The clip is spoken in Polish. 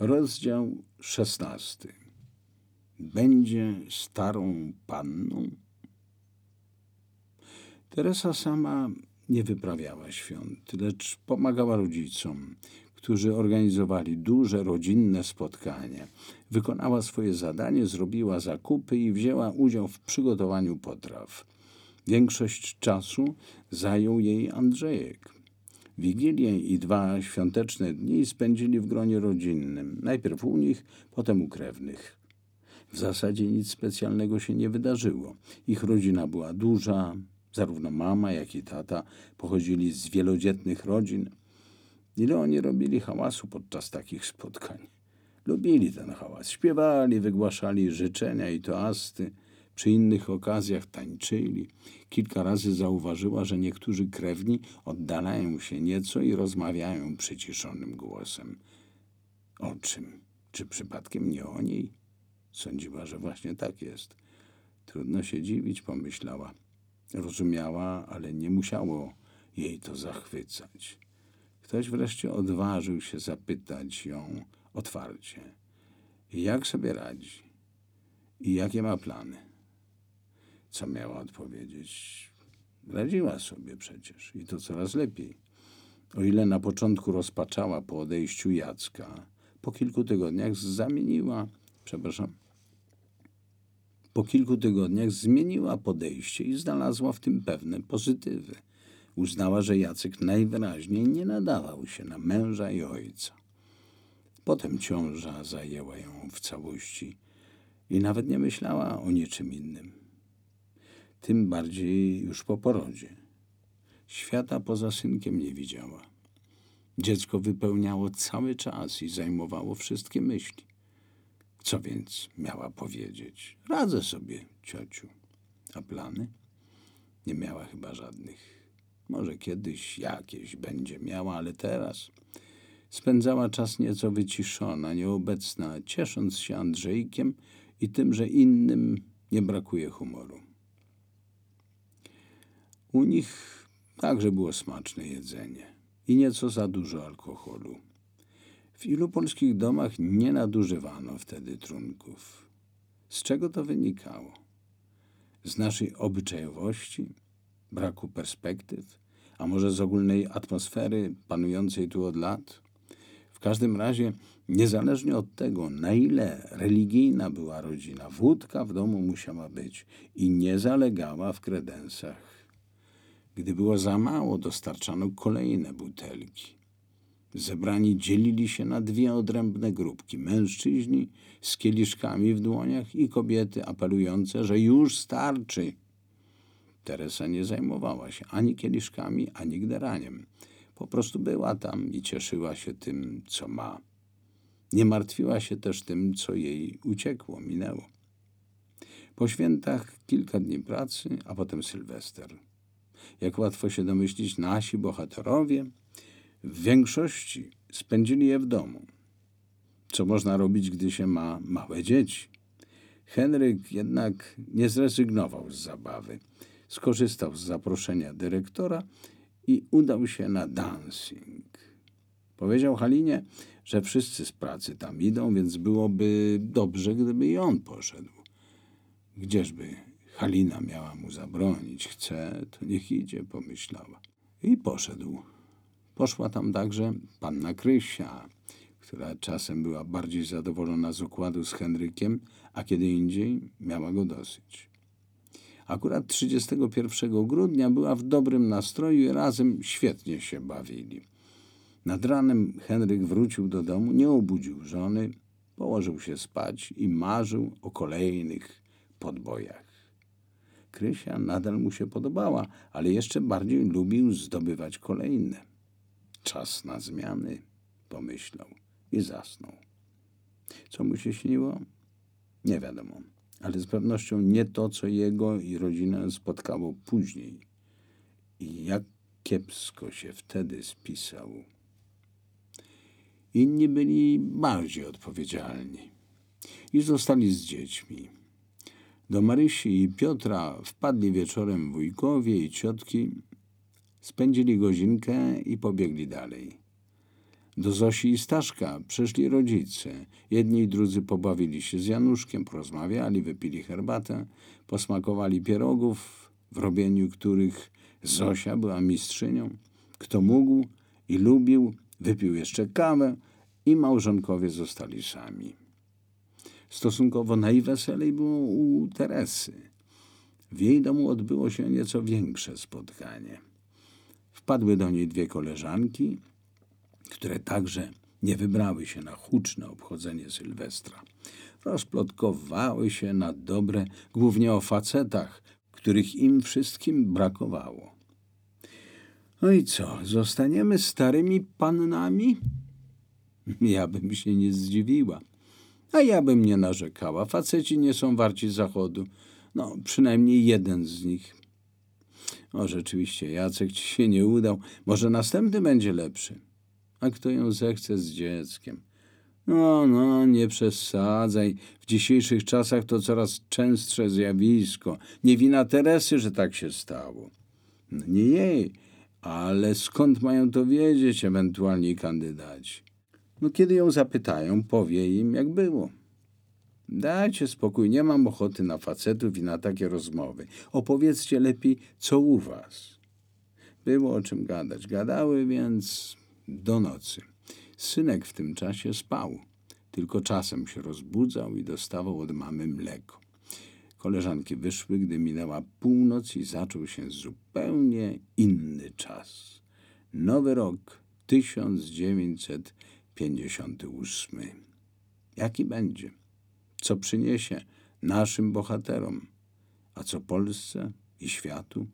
Rozdział szesnasty. Będzie starą panną? Teresa sama nie wyprawiała świąt, lecz pomagała rodzicom, którzy organizowali duże rodzinne spotkania. Wykonała swoje zadanie, zrobiła zakupy i wzięła udział w przygotowaniu potraw. Większość czasu zajął jej Andrzejek. Wigilię i dwa świąteczne dni spędzili w gronie rodzinnym. Najpierw u nich, potem u krewnych. W zasadzie nic specjalnego się nie wydarzyło. Ich rodzina była duża, zarówno mama, jak i tata pochodzili z wielodzietnych rodzin. Ile oni robili hałasu podczas takich spotkań? Lubili ten hałas, śpiewali, wygłaszali życzenia i toasty. Przy innych okazjach tańczyli. Kilka razy zauważyła, że niektórzy krewni oddalają się nieco i rozmawiają przyciszonym głosem. O czym? Czy przypadkiem nie o niej? Sądziła, że właśnie tak jest. Trudno się dziwić, pomyślała. Rozumiała, ale nie musiało jej to zachwycać. Ktoś wreszcie odważył się zapytać ją otwarcie, jak sobie radzi i jakie ma plany. Co miała odpowiedzieć? Radziła sobie przecież i to coraz lepiej. O ile na początku rozpaczała po odejściu Jacka, po kilku tygodniach zamieniła, przepraszam, po kilku tygodniach zmieniła podejście i znalazła w tym pewne pozytywy. Uznała, że Jacek najwyraźniej nie nadawał się na męża i ojca. Potem ciąża zajęła ją w całości i nawet nie myślała o niczym innym tym bardziej już po porodzie. Świata poza synkiem nie widziała. Dziecko wypełniało cały czas i zajmowało wszystkie myśli. Co więc miała powiedzieć? Radzę sobie, ciociu. A plany? Nie miała chyba żadnych. Może kiedyś jakieś będzie miała, ale teraz spędzała czas nieco wyciszona, nieobecna, ciesząc się Andrzejkiem i tym, że innym nie brakuje humoru. U nich także było smaczne jedzenie i nieco za dużo alkoholu. W ilu polskich domach nie nadużywano wtedy trunków. Z czego to wynikało? Z naszej obyczajowości, braku perspektyw, a może z ogólnej atmosfery panującej tu od lat? W każdym razie, niezależnie od tego, na ile religijna była rodzina, wódka w domu musiała być i nie zalegała w kredensach gdy było za mało, dostarczano kolejne butelki. Zebrani dzielili się na dwie odrębne grupki: mężczyźni z kieliszkami w dłoniach i kobiety apelujące, że już starczy. Teresa nie zajmowała się ani kieliszkami, ani gderaniem. Po prostu była tam i cieszyła się tym, co ma. Nie martwiła się też tym, co jej uciekło, minęło. Po świętach kilka dni pracy, a potem Sylwester jak łatwo się domyślić, nasi bohaterowie w większości spędzili je w domu. Co można robić, gdy się ma małe dzieci? Henryk jednak nie zrezygnował z zabawy. Skorzystał z zaproszenia dyrektora i udał się na dancing. Powiedział Halinie, że wszyscy z pracy tam idą, więc byłoby dobrze, gdyby i on poszedł. Gdzieżby Halina miała mu zabronić. Chce, to niech idzie, pomyślała. I poszedł. Poszła tam także panna Krysia, która czasem była bardziej zadowolona z układu z Henrykiem, a kiedy indziej miała go dosyć. Akurat 31 grudnia była w dobrym nastroju i razem świetnie się bawili. Nad ranem Henryk wrócił do domu, nie obudził żony, położył się spać i marzył o kolejnych podbojach. Krysia nadal mu się podobała, ale jeszcze bardziej lubił zdobywać kolejne. Czas na zmiany, pomyślał i zasnął. Co mu się śniło? Nie wiadomo, ale z pewnością nie to, co jego i rodzinę spotkało później. I jak kiepsko się wtedy spisał. Inni byli bardziej odpowiedzialni i zostali z dziećmi. Do Marysi i Piotra wpadli wieczorem wujkowie i ciotki, spędzili godzinkę i pobiegli dalej. Do Zosi i Staszka przyszli rodzice. Jedni i drudzy pobawili się z Januszkiem, porozmawiali, wypili herbatę, posmakowali pierogów, w robieniu których Zosia była mistrzynią. Kto mógł i lubił, wypił jeszcze kawę i małżonkowie zostali sami. Stosunkowo najweselej było u Teresy. W jej domu odbyło się nieco większe spotkanie. Wpadły do niej dwie koleżanki, które także nie wybrały się na huczne obchodzenie Sylwestra. Rozplotkowały się na dobre, głównie o facetach, których im wszystkim brakowało. No i co, zostaniemy starymi pannami? Ja bym się nie zdziwiła. A ja bym nie narzekała. Faceci nie są warci zachodu. No, przynajmniej jeden z nich. O, rzeczywiście, Jacek ci się nie udał. Może następny będzie lepszy. A kto ją zechce z dzieckiem? No, no, nie przesadzaj. W dzisiejszych czasach to coraz częstsze zjawisko. Nie wina Teresy, że tak się stało. No, nie jej, ale skąd mają to wiedzieć ewentualni kandydaci? No, kiedy ją zapytają, powie im, jak było. Dajcie spokój, nie mam ochoty na facetów i na takie rozmowy. Opowiedzcie lepiej, co u was. Było o czym gadać. Gadały więc do nocy. Synek w tym czasie spał, tylko czasem się rozbudzał i dostawał od mamy mleko. Koleżanki wyszły, gdy minęła północ i zaczął się zupełnie inny czas. Nowy rok 1958. Jaki będzie? Co przyniesie naszym bohaterom? A co Polsce i światu?